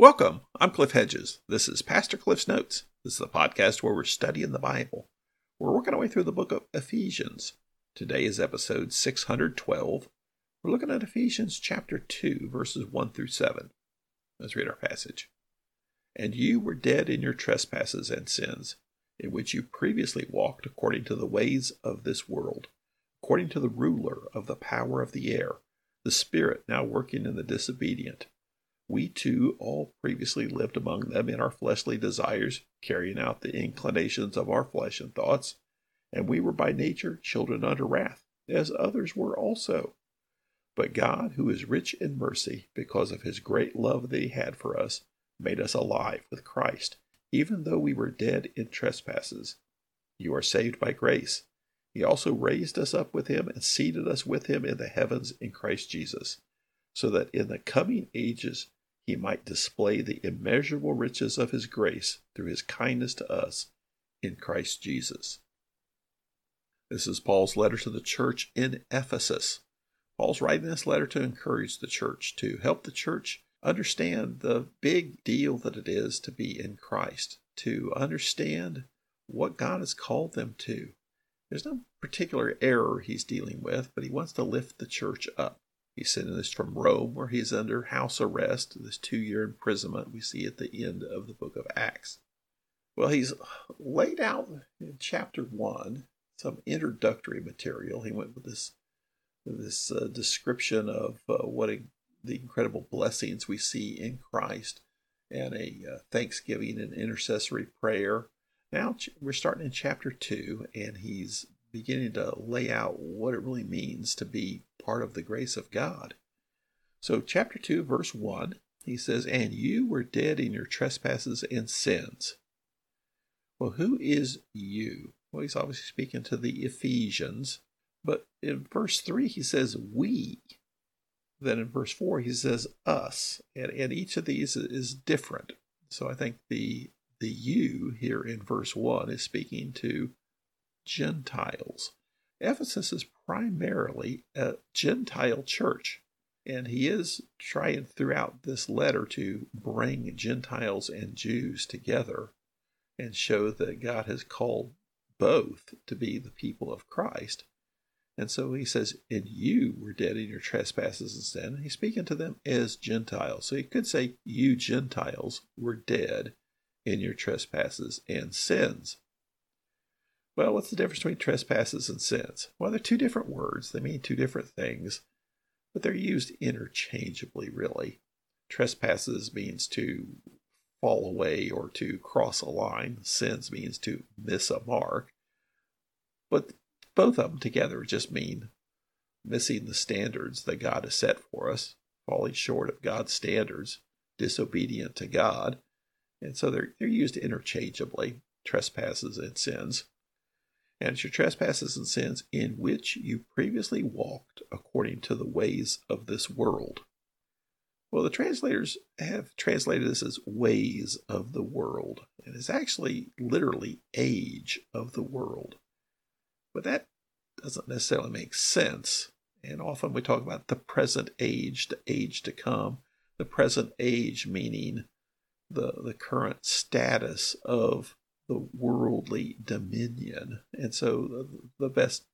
Welcome. I'm Cliff Hedges. This is Pastor Cliff's Notes. This is the podcast where we're studying the Bible. We're working our way through the book of Ephesians. Today is episode 612. We're looking at Ephesians chapter 2, verses 1 through 7. Let's read our passage. And you were dead in your trespasses and sins, in which you previously walked according to the ways of this world, according to the ruler of the power of the air, the spirit now working in the disobedient we too all previously lived among them in our fleshly desires, carrying out the inclinations of our flesh and thoughts, and we were by nature children under wrath, as others were also. But God, who is rich in mercy, because of his great love that he had for us, made us alive with Christ, even though we were dead in trespasses. You are saved by grace. He also raised us up with him and seated us with him in the heavens in Christ Jesus, so that in the coming ages he might display the immeasurable riches of his grace through his kindness to us in Christ Jesus. This is Paul's letter to the church in Ephesus. Paul's writing this letter to encourage the church, to help the church understand the big deal that it is to be in Christ, to understand what God has called them to. There's no particular error he's dealing with, but he wants to lift the church up. He's this from Rome, where he's under house arrest, this two year imprisonment we see at the end of the book of Acts. Well, he's laid out in chapter one some introductory material. He went with this this uh, description of uh, what a, the incredible blessings we see in Christ and a uh, thanksgiving and intercessory prayer. Now we're starting in chapter two, and he's beginning to lay out what it really means to be part of the grace of God. So, chapter 2, verse 1, he says, And you were dead in your trespasses and sins. Well, who is you? Well, he's obviously speaking to the Ephesians. But in verse 3, he says, We. Then in verse 4, he says, Us. And, and each of these is different. So I think the, the you here in verse 1 is speaking to Gentiles. Ephesus is primarily a Gentile church, and he is trying throughout this letter to bring Gentiles and Jews together and show that God has called both to be the people of Christ. And so he says, And you were dead in your trespasses and sin. He's speaking to them as Gentiles. So he could say, You Gentiles were dead in your trespasses and sins. Well, what's the difference between trespasses and sins? Well, they're two different words. They mean two different things, but they're used interchangeably, really. Trespasses means to fall away or to cross a line. Sins means to miss a mark. But both of them together just mean missing the standards that God has set for us, falling short of God's standards, disobedient to God. And so they're, they're used interchangeably, trespasses and sins and your trespasses and sins in which you previously walked according to the ways of this world. Well, the translators have translated this as ways of the world, and it's actually literally age of the world. But that doesn't necessarily make sense. And often we talk about the present age, the age to come, the present age meaning the, the current status of the worldly dominion. And so the best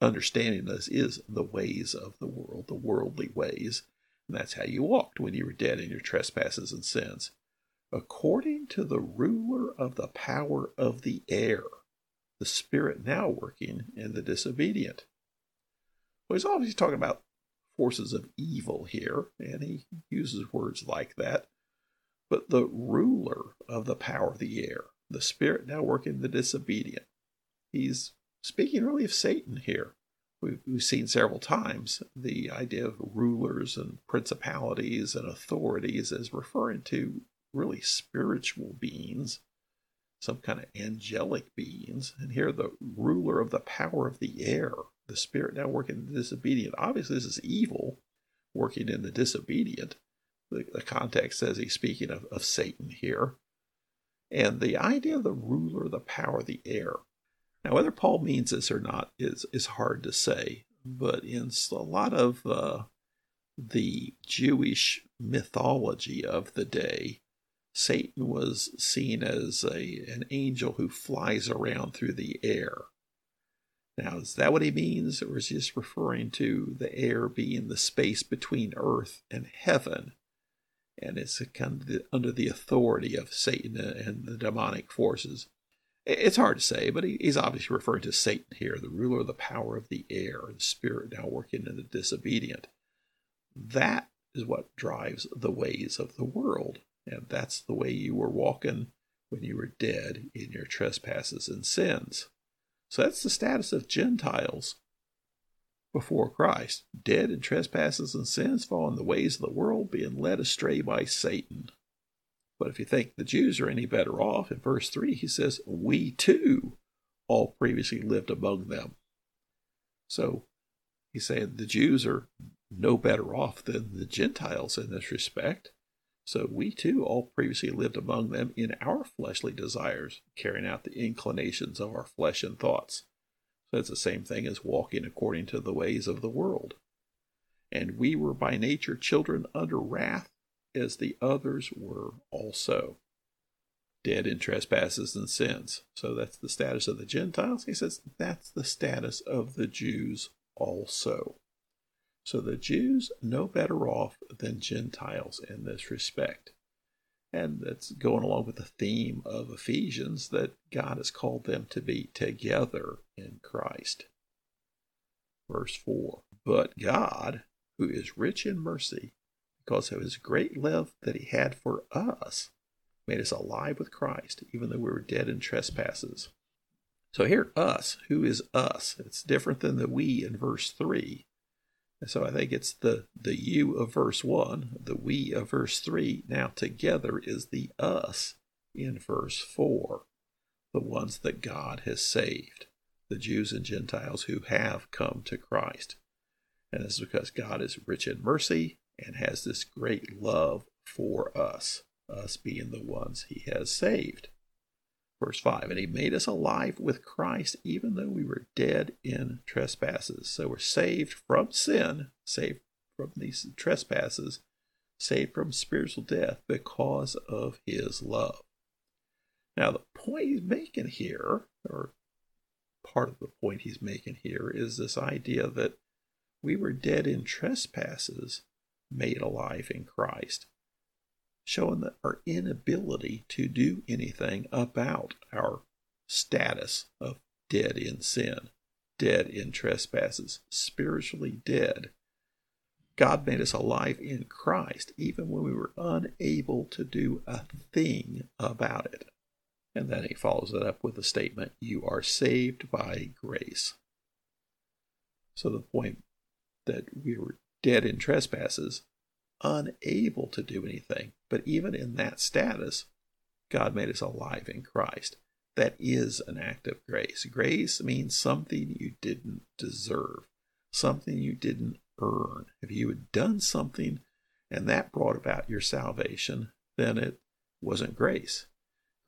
understanding of this is the ways of the world, the worldly ways. And that's how you walked when you were dead in your trespasses and sins. According to the ruler of the power of the air, the spirit now working in the disobedient. Well, he's obviously talking about forces of evil here, and he uses words like that. But the ruler of the power of the air, the Spirit now working the disobedient. He's speaking really of Satan here. We've, seen several times the idea of rulers and principalities and authorities as referring to really spiritual beings, some kind of angelic beings. And here, the ruler of the power of the air, the Spirit now working the disobedient. Obviously, this is evil working in the disobedient. The, the context says he's speaking of, of Satan here. And the idea of the ruler, the power, the air. Now, whether Paul means this or not is, is hard to say, but in a lot of uh, the Jewish mythology of the day, Satan was seen as a, an angel who flies around through the air. Now, is that what he means, or is he just referring to the air being the space between earth and heaven? And it's kind of the, under the authority of Satan and the demonic forces. It's hard to say, but he, he's obviously referring to Satan here, the ruler of the power of the air, the spirit now working in the disobedient. That is what drives the ways of the world. And that's the way you were walking when you were dead in your trespasses and sins. So that's the status of Gentiles before Christ, dead in trespasses and sins, following the ways of the world, being led astray by Satan. But if you think the Jews are any better off, in verse 3 he says, We too all previously lived among them. So he's saying the Jews are no better off than the Gentiles in this respect. So we too all previously lived among them in our fleshly desires, carrying out the inclinations of our flesh and thoughts. So it's the same thing as walking according to the ways of the world. And we were by nature children under wrath, as the others were also. Dead in trespasses and sins. So that's the status of the Gentiles. He says that's the status of the Jews also. So the Jews no better off than Gentiles in this respect. And that's going along with the theme of Ephesians that God has called them to be together in Christ. Verse 4 But God, who is rich in mercy, because of his great love that he had for us, made us alive with Christ, even though we were dead in trespasses. So here, us, who is us? It's different than the we in verse 3. So I think it's the, the you of verse 1, the we of verse 3. Now together is the us in verse 4, the ones that God has saved, the Jews and Gentiles who have come to Christ. And this is because God is rich in mercy and has this great love for us, us being the ones he has saved. Verse 5 And he made us alive with Christ, even though we were dead in trespasses. So we're saved from sin, saved from these trespasses, saved from spiritual death because of his love. Now, the point he's making here, or part of the point he's making here, is this idea that we were dead in trespasses, made alive in Christ showing that our inability to do anything about our status of dead in sin, dead in trespasses, spiritually dead. God made us alive in Christ, even when we were unable to do a thing about it. And then he follows it up with the statement, You are saved by grace. So the point that we were dead in trespasses unable to do anything. But even in that status, God made us alive in Christ. That is an act of grace. Grace means something you didn't deserve, something you didn't earn. If you had done something and that brought about your salvation, then it wasn't grace.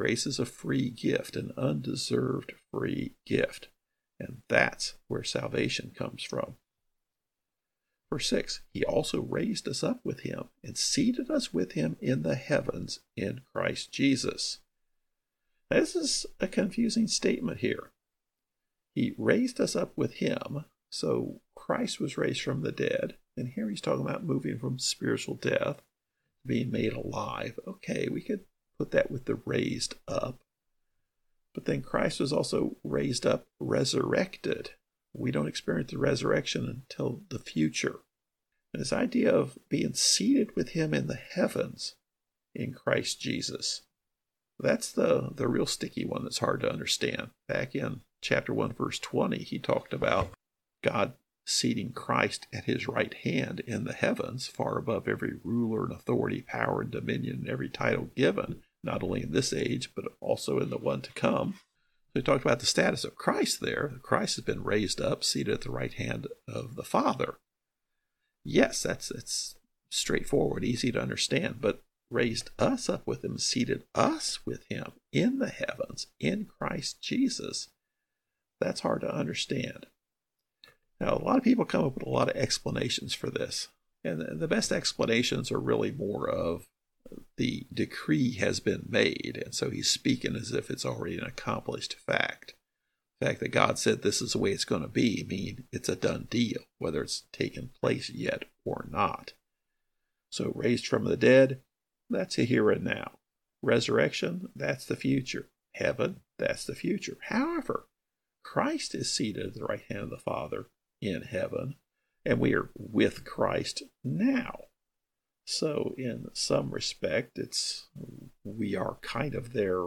Grace is a free gift, an undeserved free gift. And that's where salvation comes from. Verse 6 He also raised us up with him and seated us with him in the heavens in Christ Jesus. this is a confusing statement here. He raised us up with him, so Christ was raised from the dead, and here he's talking about moving from spiritual death to being made alive. Okay, we could put that with the raised up. But then Christ was also raised up, resurrected. We don't experience the resurrection until the future. And this idea of being seated with him in the heavens in Christ Jesus. That's the, the real sticky one that's hard to understand. Back in chapter 1, verse 20, he talked about God seating Christ at his right hand in the heavens, far above every ruler and authority, power and dominion, and every title given, not only in this age, but also in the one to come. We talked about the status of Christ there. Christ has been raised up, seated at the right hand of the Father. Yes, that's it's straightforward, easy to understand, but raised us up with him, seated us with him in the heavens in Christ Jesus. That's hard to understand. Now, a lot of people come up with a lot of explanations for this, and the best explanations are really more of the decree has been made, and so he's speaking as if it's already an accomplished fact. The fact that God said this is the way it's going to be mean it's a done deal, whether it's taken place yet or not. So raised from the dead, that's a here and now. Resurrection, that's the future. Heaven, that's the future. However, Christ is seated at the right hand of the Father in heaven, and we are with Christ now. So, in some respect, it's we are kind of there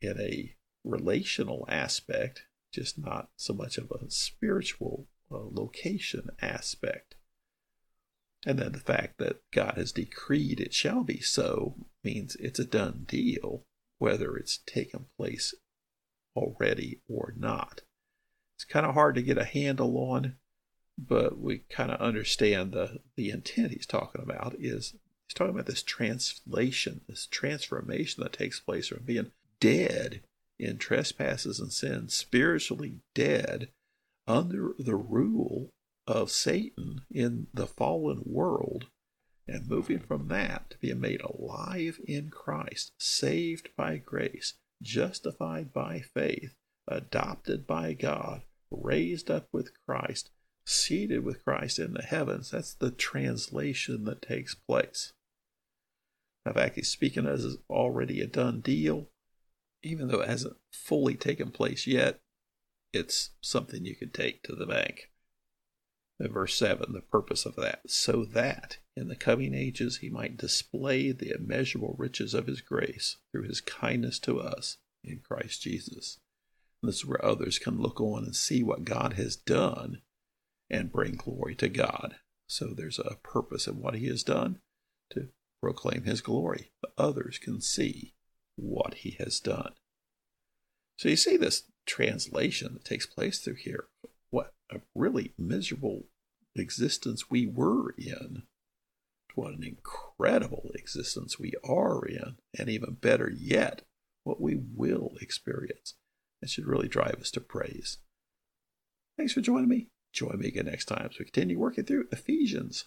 in a relational aspect, just not so much of a spiritual uh, location aspect. And then the fact that God has decreed it shall be so means it's a done deal, whether it's taken place already or not. It's kind of hard to get a handle on but we kind of understand the the intent he's talking about is he's talking about this translation, this transformation that takes place from being dead in trespasses and sins, spiritually dead under the rule of Satan in the fallen world, and moving from that to being made alive in Christ, saved by grace, justified by faith, adopted by God, raised up with Christ, seated with Christ in the heavens. That's the translation that takes place. Fact, he's speaking as is already a done deal, even though it hasn't fully taken place yet. It's something you can take to the bank. In verse 7, the purpose of that, so that in the coming ages he might display the immeasurable riches of his grace through his kindness to us in Christ Jesus. And this is where others can look on and see what God has done and bring glory to God. So there's a purpose in what he has done to proclaim his glory. But others can see what he has done. So you see this translation that takes place through here. What a really miserable existence we were in. What an incredible existence we are in. And even better yet, what we will experience. It should really drive us to praise. Thanks for joining me. Join me again next time as we continue working through Ephesians.